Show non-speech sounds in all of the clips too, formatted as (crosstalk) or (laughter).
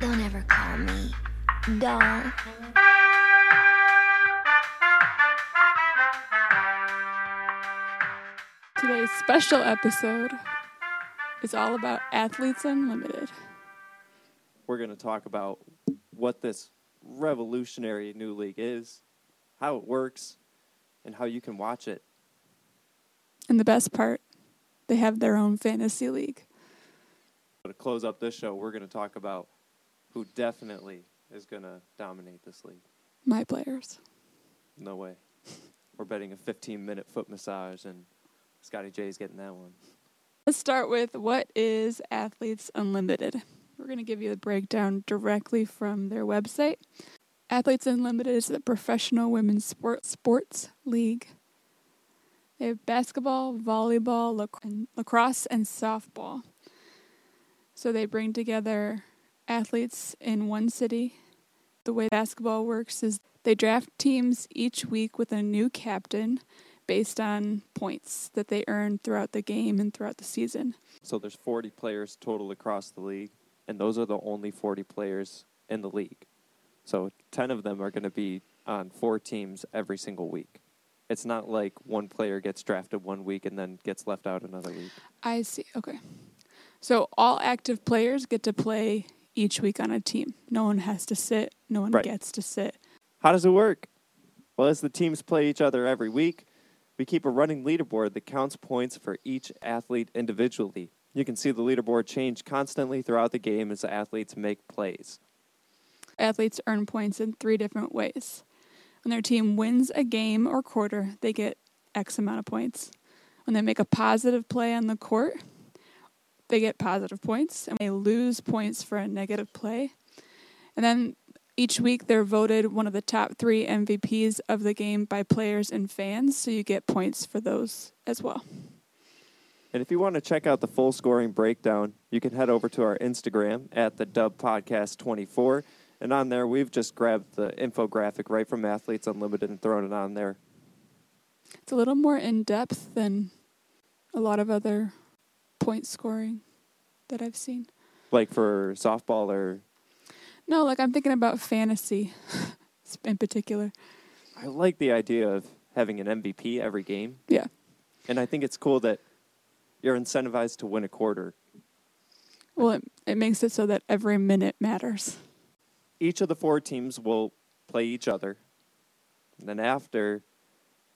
Don't ever call me doll. Today's special episode is all about Athletes Unlimited. We're going to talk about what this revolutionary new league is, how it works, and how you can watch it. And the best part, they have their own fantasy league. To close up this show, we're going to talk about who definitely is going to dominate this league. My players. No way. We're betting a 15 minute foot massage, and Scotty J's getting that one. Let's start with what is Athletes Unlimited? We're going to give you the breakdown directly from their website. Athletes Unlimited is the professional women's sport, sports league. They have basketball, volleyball, lac- and lacrosse, and softball. So they bring together athletes in one city. The way basketball works is they draft teams each week with a new captain based on points that they earn throughout the game and throughout the season. So there's 40 players total across the league, and those are the only 40 players in the league. So 10 of them are going to be on four teams every single week. It's not like one player gets drafted one week and then gets left out another week. I see. Okay. So all active players get to play each week on a team. No one has to sit, no one Right. gets to sit. How does it work? Well, as the teams play each other every week, we keep a running leaderboard that counts points for each athlete individually. You can see the leaderboard change constantly throughout the game as the athletes make plays. Athletes earn points in three different ways. When their team wins a game or quarter, they get X amount of points. When they make a positive play on the court, they get positive points. And they lose points for a negative play. And then each week they're voted one of the top three MVPs of the game by players and fans. So you get points for those as well. And if you want to check out the full scoring breakdown, you can head over to our Instagram at the Dub Podcast 24. And on there, we've just grabbed the infographic right from Athletes Unlimited and thrown it on there. It's a little more in depth than a lot of other point scoring that I've seen. Like for softball or No, like I'm thinking about fantasy (laughs) in particular. I like the idea of having an MVP every game. Yeah. And I think it's cool that you're incentivized to win a quarter. Well, it, it makes it so that every minute matters. Each of the four teams will play each other. And then after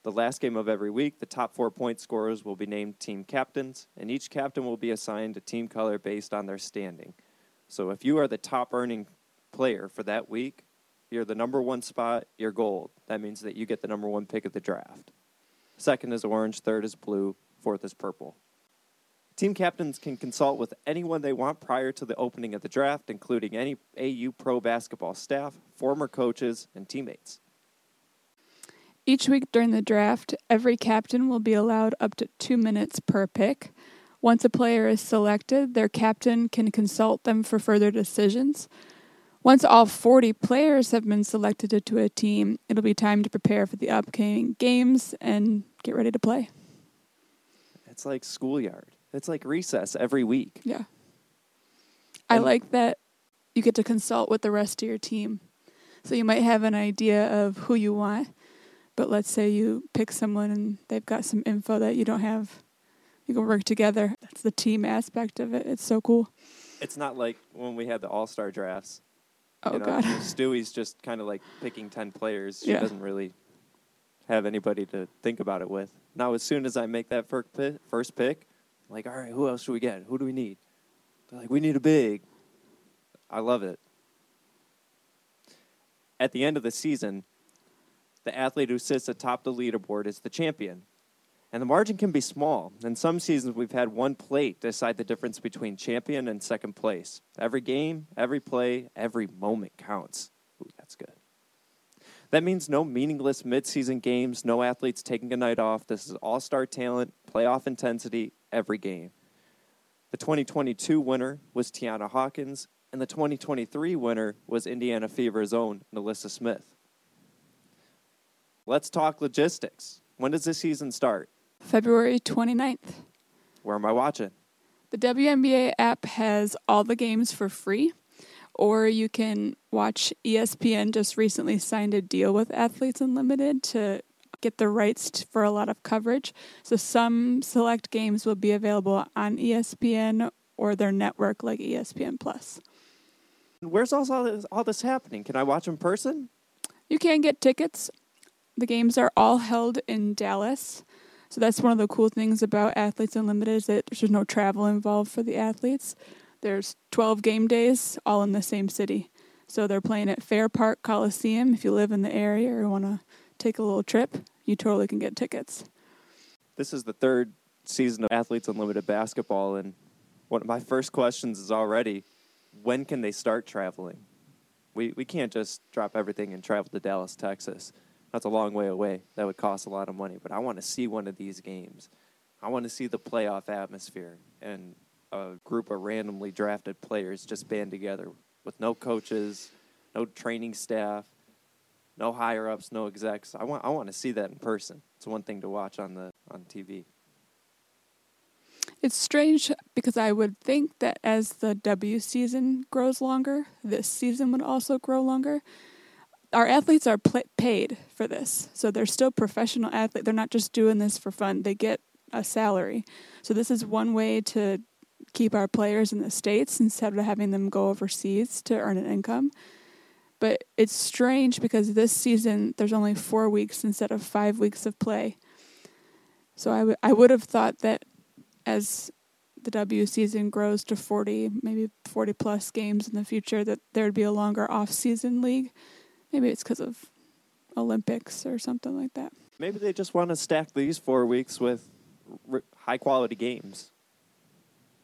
the last game of every week, the top four point scorers will be named team captains, and each captain will be assigned a team color based on their standing. So if you are the top earning player for that week, you're the number one spot, you're gold. That means that you get the number one pick of the draft. Second is orange, third is blue, fourth is purple. Team captains can consult with anyone they want prior to the opening of the draft, including any AU pro basketball staff, former coaches, and teammates. Each week during the draft, every captain will be allowed up to two minutes per pick. Once a player is selected, their captain can consult them for further decisions. Once all 40 players have been selected to a team, it'll be time to prepare for the upcoming games and get ready to play. It's like schoolyard. It's like recess every week. Yeah. I like that you get to consult with the rest of your team. So you might have an idea of who you want, but let's say you pick someone and they've got some info that you don't have. You can work together. That's the team aspect of it. It's so cool. It's not like when we had the all star drafts. Oh you know, god. Stewie's just kind of like picking 10 players. She Yeah. doesn't really have anybody to think about it with. Now, as soon as I make that first pick, I'm like, all right, who else should we get? Who do we need? They're like, we need a big. I love it. At the end of the season, the athlete who sits atop the leaderboard is the champion. And the margin can be small. In some seasons, we've had one plate decide the difference between champion and second place. Every game, every play, every moment counts. Ooh, that's good. That means no meaningless midseason games, no athletes taking a night off. This is all star talent, playoff intensity, every game. The 2022 winner was Tianna Hawkins, and the 2023 winner was Indiana Fever's own NaLyssa Smith. Let's talk logistics. When does this season start? February 29th. Where am I watching? The WNBA app has all the games for free, or you can watch ESPN just recently signed a deal with Athletes Unlimited to get the rights for a lot of coverage. So some select games will be available on ESPN or their network like ESPN Plus. Where's all this, all this happening? Can I watch in person? You can get tickets. The games are all held in Dallas. So that's one of the cool things about Athletes Unlimited is that there's no travel involved for the athletes. There's 12 game days all in the same city. So they're playing at Fair Park Coliseum. If you live in the area or want to take a little trip, you totally can get tickets. This is the third season of Athletes Unlimited basketball, and one of my first questions is already, when can they start traveling? We we can't just drop everything and travel to Dallas, Texas. That's a long way away. That would cost a lot of money. But I want to see one of these games. I want to see the playoff atmosphere and a group of randomly drafted players just band together with no coaches, no training staff, no higher ups, no execs. I want I want to see that in person. It's one thing to watch on the on TV. It's strange because I would think that as the W season grows longer, this season would also grow longer. Our athletes are pl- paid for this, so they're still professional athletes. They're not just doing this for fun. They get a salary. So this is one way to keep our players in the states instead of having them go overseas to earn an income. But it's strange because this season there's only 4 weeks instead of 5 weeks of play. So I would I would have thought that as the W season grows to 40, maybe 40 plus games in the future, that there would be a longer off season league. Maybe it's because of Olympics or something like that. Maybe they just want to stack these four weeks with r- high quality games.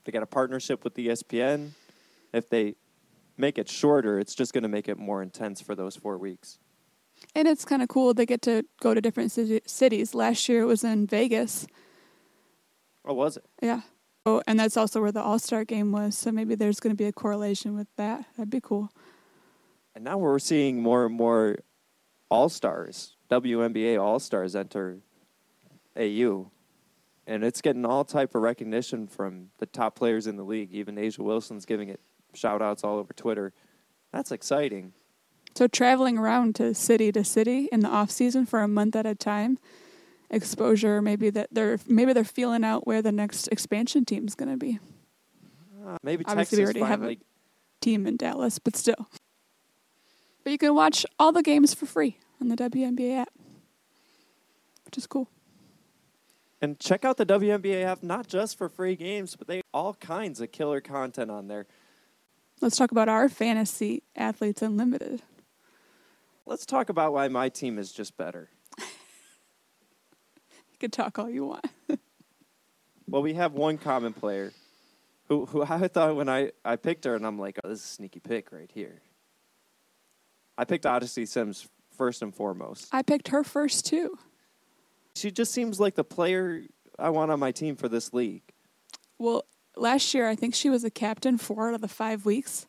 They got a partnership with ESPN. If they make it shorter, it's just going to make it more intense for those four weeks. And it's kind of cool. They get to go to different ci- cities. Last year it was in Vegas. Oh, was it? Yeah. Oh, and that's also where the All Star game was. So maybe there's going to be a correlation with that. That'd be cool. And now we're seeing more and more all stars, WNBA all stars enter AU. And it's getting all type of recognition from the top players in the league. Even A'ja Wilson's giving it shout outs all over Twitter. That's exciting. So traveling around to city to city in the off season for a month at a time, exposure. Maybe that they're maybe they're feeling out where the next expansion team's going to be. Uh, maybe Obviously, Texas we already have a team in Dallas, but still. But you can watch all the games for free on the WNBA app, which is cool. And check out the WNBA app, not just for free games, but they all kinds of killer content on there. Let's talk about our fantasy athletes unlimited. Let's talk about why my team is just better. (laughs) You can talk all you want. (laughs) Well, we have one common player who, who I thought when I, I picked her, and I'm like, oh, this is a sneaky pick right here. I picked Odyssey Sims first and foremost. I picked her first too. She just seems like the player I want on my team for this league. Well, last year I think she was a captain four out of the five weeks.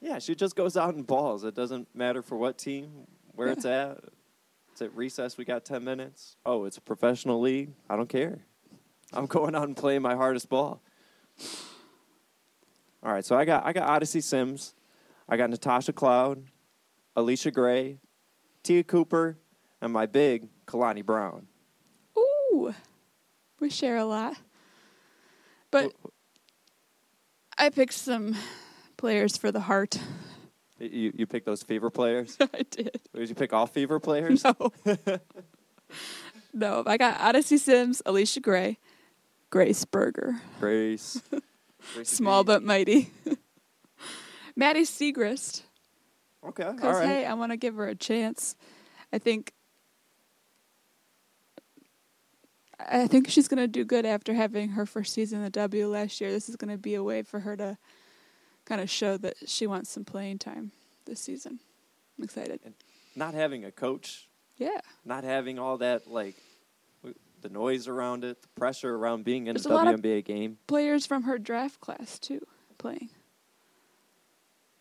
Yeah, she just goes out and balls. It doesn't matter for what team, where Yeah. it's at. It's at recess. We got 10 minutes. Oh, it's a professional league. I don't care. I'm going out and playing my hardest ball. All right, so I got I got Odyssey Sims, I got Natasha Cloud, Allisha Gray, Te'a Cooper, and my big Kalani Brown. Ooh, we share a lot. But I picked some players for the heart. You you pick those fever players? (laughs) I did. Did you pick all fever players? No. (laughs) no, I got Odyssey Sims, Allisha Gray, Grace Berger, Grace. Gracie small but mighty. (laughs) Maddy Siegrist, Okay, because right. hey, I want to give her a chance. I think. I think she's going to do good after having her first season in the W last year. This is going to be a way for her to kind of show that she wants some playing time this season. I'm excited. Not having a coach Yeah. not having all that like the noise around it, the pressure around being in There's a a lot of- WNBA game. Players from her draft class, too, playing.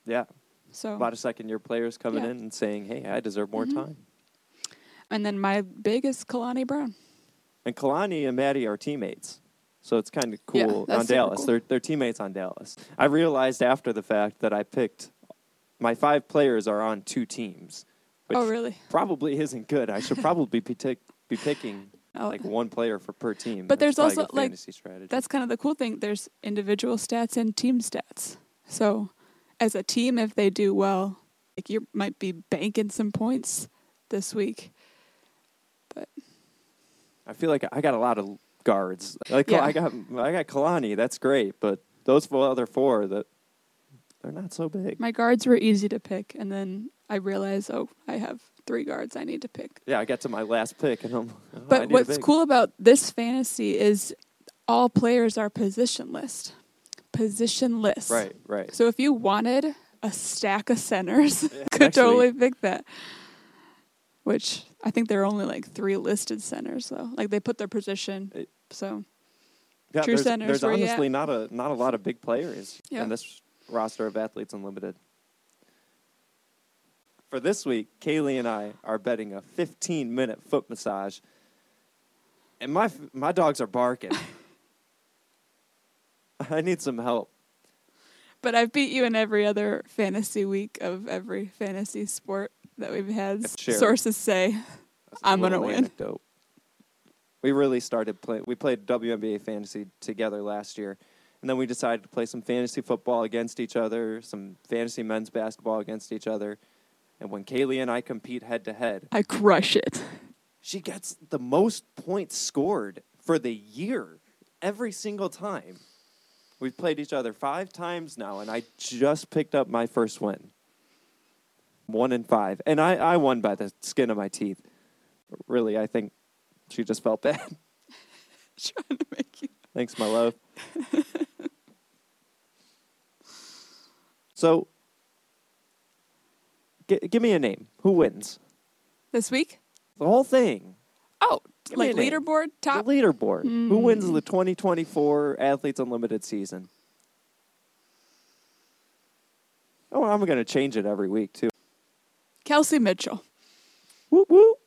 Yeah, So a lot of second year players coming Yeah. in and saying, "Hey, I deserve more Mhm. time." And then my big is Kalani Brown. And Kalani and Maddie are teammates, so it's kind of cool that's on Dallas. cool. They're they're teammates on Dallas. I realized after the fact that I picked my five players are on two teams. Which oh, really? Probably isn't good. I should probably be, pick, be picking Oh, like one player for per team. But there's also, like, strategy. that's kind of the cool thing. There's individual stats and team stats. So, as a team, if they do well, like you might be banking some points this week. But I feel like I got a lot of guards. Like Yeah. I got I got Kalani. That's great, but those four other four that they're not so big. My guards were easy to pick, and then I realized, oh, I have three guards I need to pick. Yeah, I got to my last pick, and I'm. Oh, But what's cool about this fantasy is all players are position list. Position list. Right, right. So if you wanted a stack of centers, (laughs) Yeah, (laughs) could actually- totally pick that. Which I think there are only like three listed centers though. Like they put their position. It- so Yeah, True there's, centers, there's honestly not a not a lot of big players Yeah. in this roster of athletes unlimited. For this week, Kaylee and I are betting a 15 minute foot massage, and my my dogs are barking. (laughs) (laughs) I need some help. but I've beat you in every other fantasy week of every fantasy sport that we've had. Sure. Sources say. That's I'm gonna win. anecdote. We really started playing. We played WNBA fantasy together last year, and then we decided to play some fantasy football against each other, some fantasy men's basketball against each other. And when Kaylee and I compete head to head, I crush it. she gets the most points scored for the year every single time. We've played each other five times now, and I just picked up my first win. One in five. And I, I won by the skin of my teeth. Really, I think she just felt bad. (laughs) (laughs) Trying to make you. Thanks, my love. (laughs) so, g- give me a name. Who wins? This week? The whole thing. Oh, like leaderboard top. The leaderboard. Who wins the mm. 2024 Athletes Unlimited season? Oh, I'm going to change it every week, too. Kelsey Mitchell. Whoop, whoop.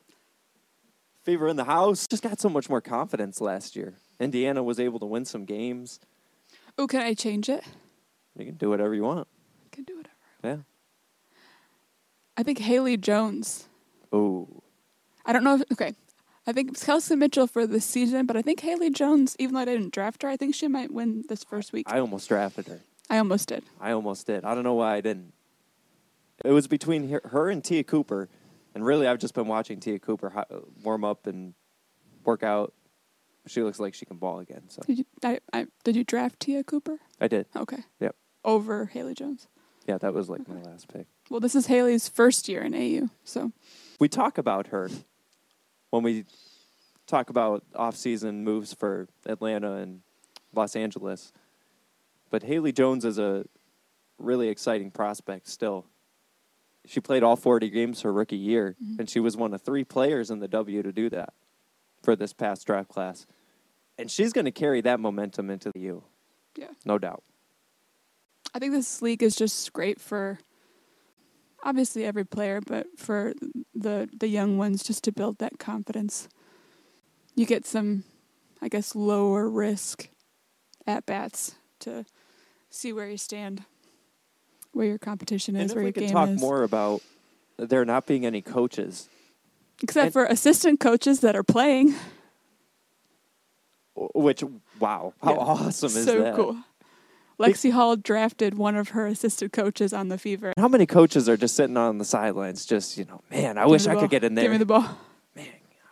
Fever in the house. Just got so much more confidence last year. Indiana was able to win some games. Oh, can I change it? You can do whatever you want. I can do whatever. Yeah. I think Haley Jones. Oh. I don't know if okay. I think it's Kelsey Mitchell for the season, but I think Haley Jones, even though I didn't draft her, I think she might win this first week. I almost drafted her. I almost did. I almost did. I don't know why I didn't. It was between her, and Te'a Cooper, and really, I've just been watching Te'a Cooper warm up and work out. She looks like she can ball again. So Did you? I, I did you draft Te'a Cooper? I did. Okay. Yep. Over Haley Jones. Yeah, that was like my last pick. Well, this is Haley's first year in AU, so We talk about her when we talk about off-season moves for Atlanta and Los Angeles. But Haley Jones is a really exciting prospect still. She played all 40 games her rookie year, mm-hmm. and she was one of three players in the W to do that for this past draft class. And she's going to carry that momentum into the U, yeah. no doubt. I think this league is just great for obviously every player, but for the the young ones just to build that confidence. You get some, I guess, lower risk at bats to see where you stand, where your competition is, And if where we your could game talk is. more about there not being any coaches, Except and- for assistant coaches that are playing. which, wow, how Yeah. awesome is so that? cool. Lexie Hull drafted one of her assistant coaches on the Fever. How many coaches are just sitting on the sidelines, just, you know, man, I Give wish I ball. could get in there. Give me the ball. (laughs) Man,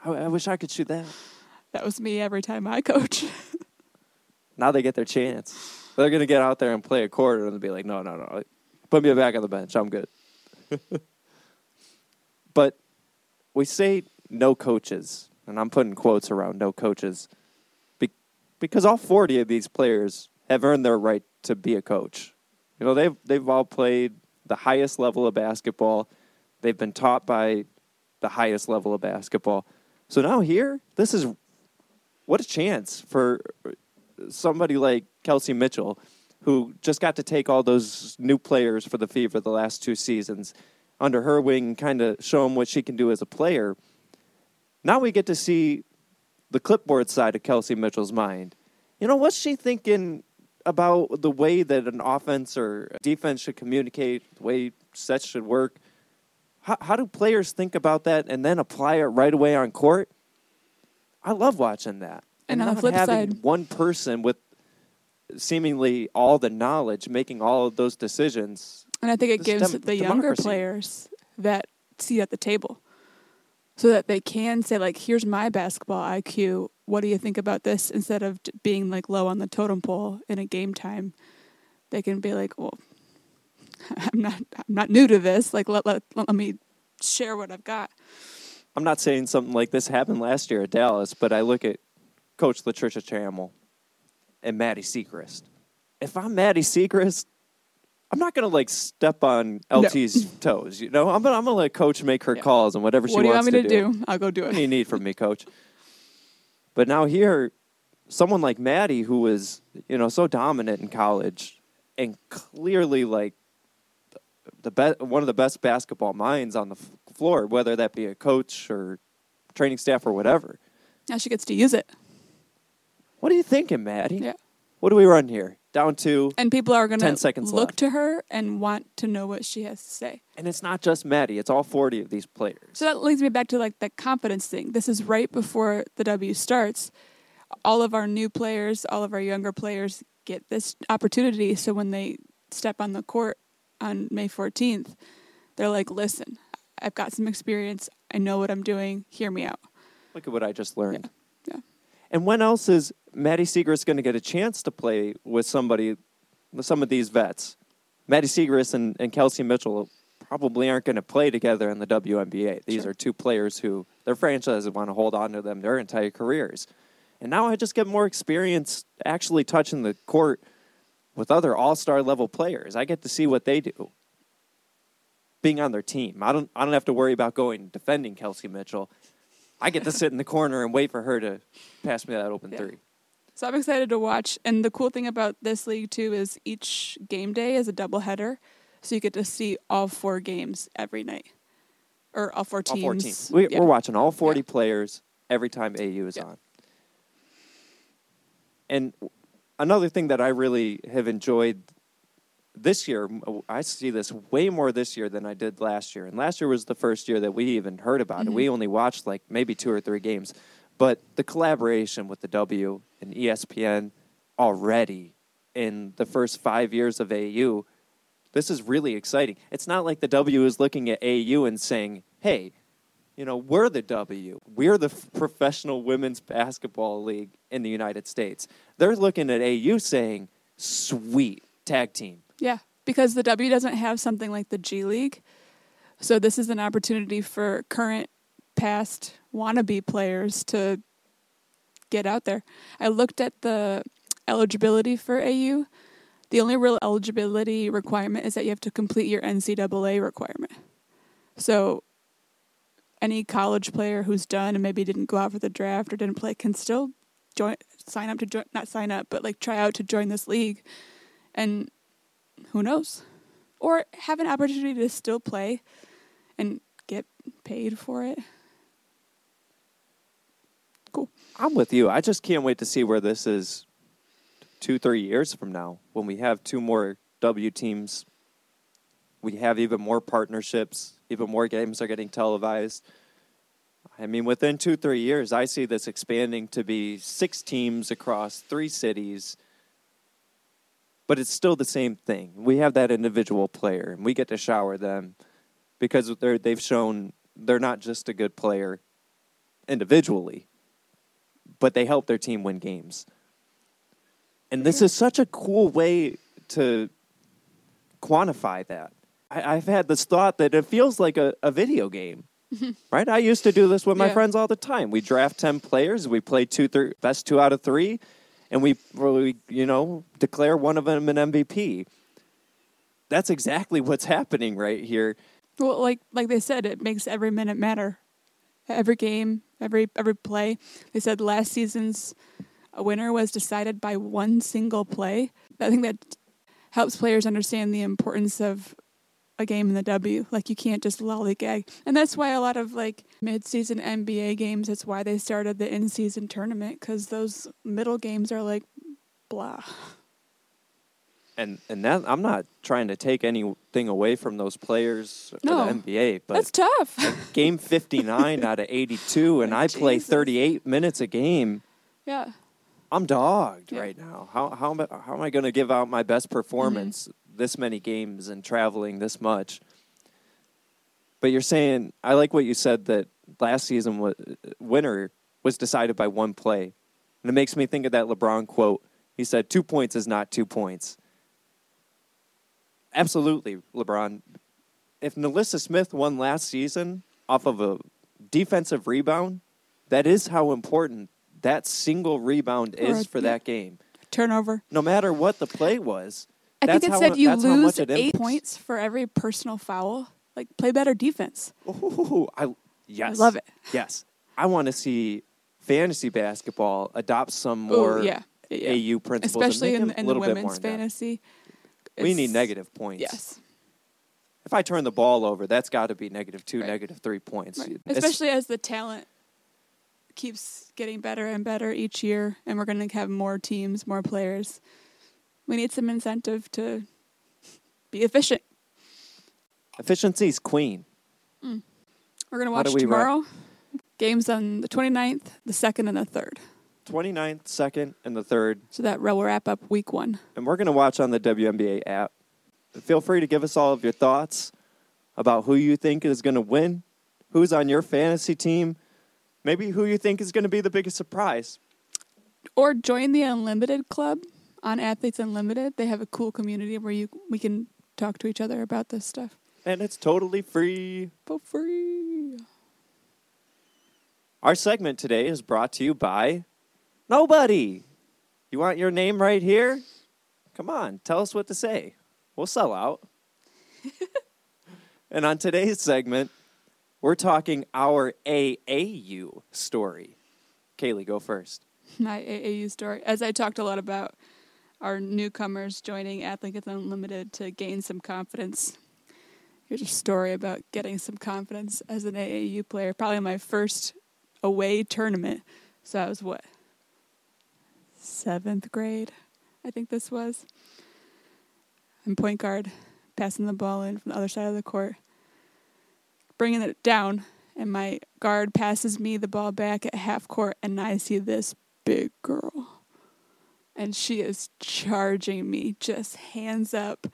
I, I wish I could shoot that. That was me every time I coach. (laughs) Now they get their chance. They're going to get out there and play a quarter and be like, no, no, no. Put me back on the bench. I'm good. (laughs) but we say no coaches, and I'm putting quotes around no coaches be- because all 40 of these players have earned their right to be a coach. You know, they've, they've all played the highest level of basketball, they've been taught by the highest level of basketball. So now here, this is what a chance for somebody like Kelsey Mitchell, who just got to take all those new players for the Fever the last two seasons under her wing, and kind of show them what she can do as a player. Now we get to see the clipboard side of Kelsey Mitchell's mind. You know, what's she thinking about the way that an offense or defense should communicate, the way sets should work. How, how do players think about that and then apply it right away on court? I love watching that. And on the flip having side- one person with seemingly all the knowledge making all of those decisions. And I think it gives dem- the younger players that seat at the table so that they can say, like, here's my basketball IQ. What do you think about this? Instead of being like low on the totem pole in a game time, they can be like, well, (laughs) I'm not, I'm not new to this. Like, let, let, let me share what I've got. I'm not saying something like this happened last year at Dallas, but I look at Coach Latricia Trammell and Maddy Siegrist. If I'm Maddy Siegrist, I'm not gonna like step on LT's (laughs) toes. You know, I'm gonna I'm gonna let Coach make her Yeah. calls and whatever she what do you want me to to do? I'll go do it. What do you need from me, Coach? But now here, someone like Maddie, who was you know so dominant in college and clearly like the best, one of the best basketball minds on the f- floor, whether that be a coach or training staff or whatever. Now she gets to use it. What are you thinking, Maddie? Yeah. What do we run here? Down to, And people are going 10 to seconds look left. to her and want to know what she has to say. and it's not just Maddie; it's all forty of these players. So that leads me back to like the confidence thing. This is right before the W starts. All of our new players, all of our younger players get this opportunity. So when they step on the court on May 14th, they're like, listen, I've got some experience. I know what I'm doing. Hear me out. Look at what I just learned. Yeah. And when else is Maddy Siegrist going to get a chance to play with somebody, with some of these vets? Maddy Siegrist and, and Kelsey Mitchell probably aren't going to play together in the WNBA. These Sure. are two players who their franchises want to hold on to them their entire careers. And now I just get more experience actually touching the court with other all star level players. I get to see what they do. Being on their team. I don't I don't have to worry about going defending Kelsey Mitchell. I get to sit in the corner and wait for her to pass me that open Yeah. three. So I'm excited to watch. And the cool thing about this league too is each game day is a doubleheader, so you get to see all four games every night, or all four All teams. four teams. We, Yeah. We're watching all 40 Yeah. players every time AU is on. And another thing that I really have enjoyed this year, I see this way more this year than I did last year. And last year was the first year that we even heard about it. Mm-hmm. We only watched like maybe two or three games. But the collaboration with the W and ESPN already in the first five years of AU, this is really exciting. It's not like the W is looking at AU and saying, hey, you know, we're the W. We're the professional women's basketball league in the United States. They're looking at AU saying, sweet, tag team. Yeah, because the W doesn't have something like the G League. So this is an opportunity for current, past wannabe players to get out there. I looked at the eligibility for AU. The only real eligibility requirement is that you have to complete your NCAA requirement. So any college player who's done and maybe didn't go out for the draft or didn't play can still join sign up to join not sign up, but like try out to join this league. And who knows? Or have an opportunity to still play and get paid for it. Cool. I'm with you. I just can't wait to see where this is two, three years from now when we have two more W teams. We have even more partnerships, even more games are getting televised. I mean, within two, three years, I see this expanding to be six teams across three cities. But it's still the same thing. We have that individual player, and we get to shower them because they're, they've shown they're not just a good player individually, but they help their team win games. And this is such a cool way to quantify that. I, I've had this thought that it feels like a, a video game. (laughs) right? I used to do this with my Yeah. friends all the time. We draft 10 players, we play two, three, best two out of three, and we, we, you know, declare one of them an MVP. That's exactly what's happening right here. Well, like like they said, it makes every minute matter. Every game, every every play. They said last season's winner was decided by one single play. I think that helps players understand the importance of a game in the W. Like you can't just lollygag, and that's why a lot of like mid-season NBA games. That's why they started the in-season tournament because those middle games are like blah. And and that I'm not trying to take anything away from those players No. the NBA, but That's tough. game 59 out of 82 (laughs) and I play 38 minutes a game. yeah. I'm dogged Yeah. right now. How how am I, how am I going to give out my best performance Mm-hmm. This many games and traveling this much? But you're saying I like what you said that last season was winner was decided by one play. And it makes me think of that LeBron quote. He said 2 points is not 2 points. Absolutely, LeBron. If NaLyssa Smith won last season off of a defensive rebound, that is how important that single rebound Or is for yeah. that game. Turnover. No matter what the play was, I think it said you lose eight points for every personal foul. Like play better defense. Ooh, I yes, love it. Yes, I want to see fantasy basketball adopt some more yeah. yeah. AU principles, Especially in, make it a in the little bit more women's fantasy. We need negative points. Yes. If I turn the ball over, that's got to be negative two, Right. negative three points. Right. Especially as the talent keeps getting better and better each year, and we're going to have more teams, more players. We need some incentive to be efficient. efficiency's queen. Mm. We're going to watch do we wrap- tomorrow games on the 29th, the 2nd, and the 3rd. 29th, second, and the third, So that will wrap up week one. and we're going to watch on the WNBA app. Feel free to give us all of your thoughts about who you think is going to win, who's on your fantasy team, maybe who you think is going to be the biggest surprise. Or join the Unlimited Club on Athletes Unlimited. They have a cool community where you we can talk to each other about this stuff And it's totally free. for free. Our segment today is brought to you by Nobody. You want your name right here? Come on, tell us what to say. We'll sell out. (laughs) and on today's segment, we're talking our AAU story. Kaylee, go first. my AAU story. As I talked a lot about our newcomers joining Athletes Unlimited to gain some confidence. Here's a story about getting some confidence as an AAU player. Probably my first away tournament. So I was what? Seventh grade, I think this was. I'm point guard, passing the ball in from the other side of the court, bringing it down, and my guard passes me the ball back at half court, and I see this big girl. And she is charging me, just hands up,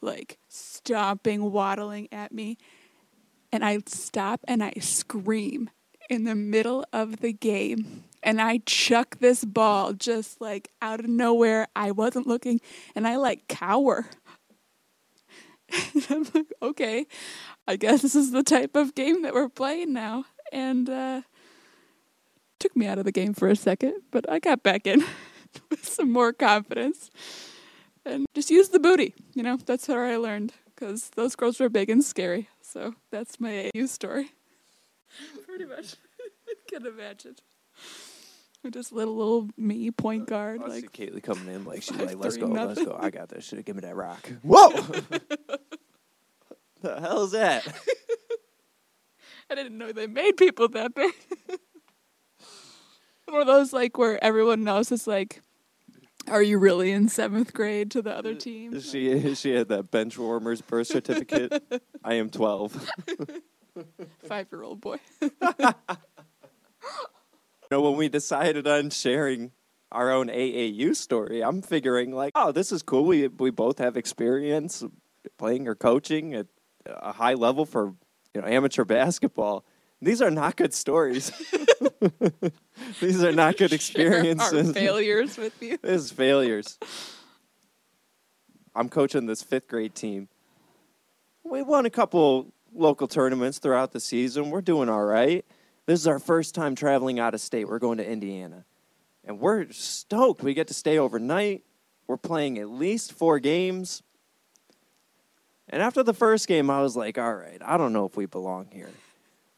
like stomping, waddling at me. And I stop and I scream in the middle of the game. And I chuck this ball just like out of nowhere. I wasn't looking, and I like cower. (laughs) I'm like, okay, I guess this is the type of game that we're playing now. And uh, took me out of the game for a second, but I got back in (laughs) (laughs) with some more confidence. And just use the booty. You know, that's what I learned because those girls were big and scary. So that's my AU story. (laughs) Pretty much. (laughs) can imagine. Just little, little me point uh, guard. I see like, Kaylee coming in like she's like, let's three, go, let's go. I got this shit. Give me that rock. Whoa! the hell's that? I didn't know they made people that big. One of those like where everyone else is like, "Are you really in seventh grade?" to the other uh, team. She she had that bench warmers birth certificate. (laughs) I am twelve. (laughs) Five year old boy. (laughs) You know, when we decided on sharing our own AAU story, I'm figuring like, oh, this is cool. We we both have experience playing or coaching at a high level for you know amateur basketball. These are not good stories. (laughs) These are not good (laughs) Our experiences. failures with you. (laughs) This is failures. I'm coaching this fifth grade team. We won a couple local tournaments throughout the season. We're doing all right. This is our first time traveling out of state. We're going to Indiana. And we're stoked. We get to stay overnight. We're playing at least four games. And after the first game, I was like, all right, I don't know if we belong here.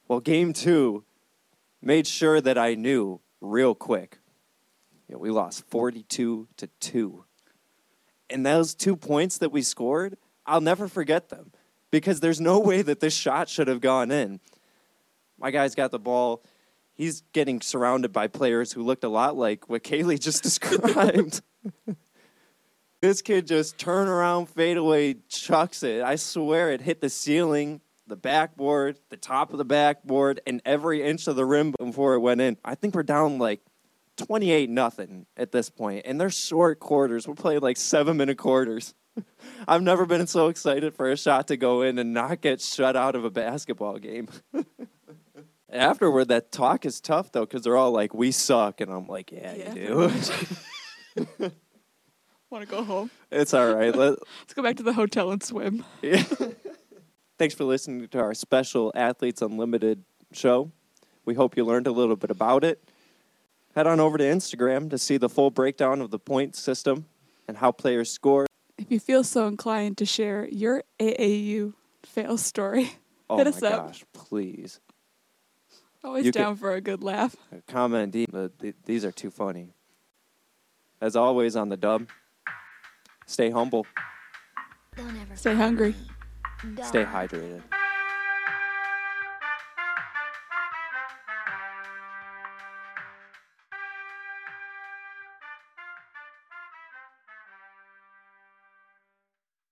Well, game two made sure that I knew real quick. We lost 42 to 2. And those two points that we scored, I'll never forget them because there's no way that this shot should have gone in. My guy's got the ball. He's getting surrounded by players who looked a lot like what Kaylee just (laughs) described. This kid just turn around, fade away, chucks it. I swear it hit the ceiling, the backboard, the top of the backboard, and every inch of the rim before it went in. I think we're down like 28 nothing at this point, and they're short quarters. We're playing like seven minute quarters. (laughs) I've never been so excited for a shot to go in and not get shut out of a basketball game. (laughs) Afterward, that talk is tough though, because they're all like, "We suck," and I'm like, "Yeah, Yeah, you do." (laughs) Want to go home? it's all right. Let, Let's go back to the hotel and swim. Yeah. Thanks for listening to our special Athletes Unlimited show. We hope you learned a little bit about it. Head on over to Instagram to see the full breakdown of the point system and how players score. If you feel so inclined to share your AAU fail story, (laughs) Oh Hit my us up. gosh, please. always You down for a good laugh. Uh, comment, D- but these are too funny. As always on the dub, stay humble, Don't ever Stay call hungry. Stay hydrated.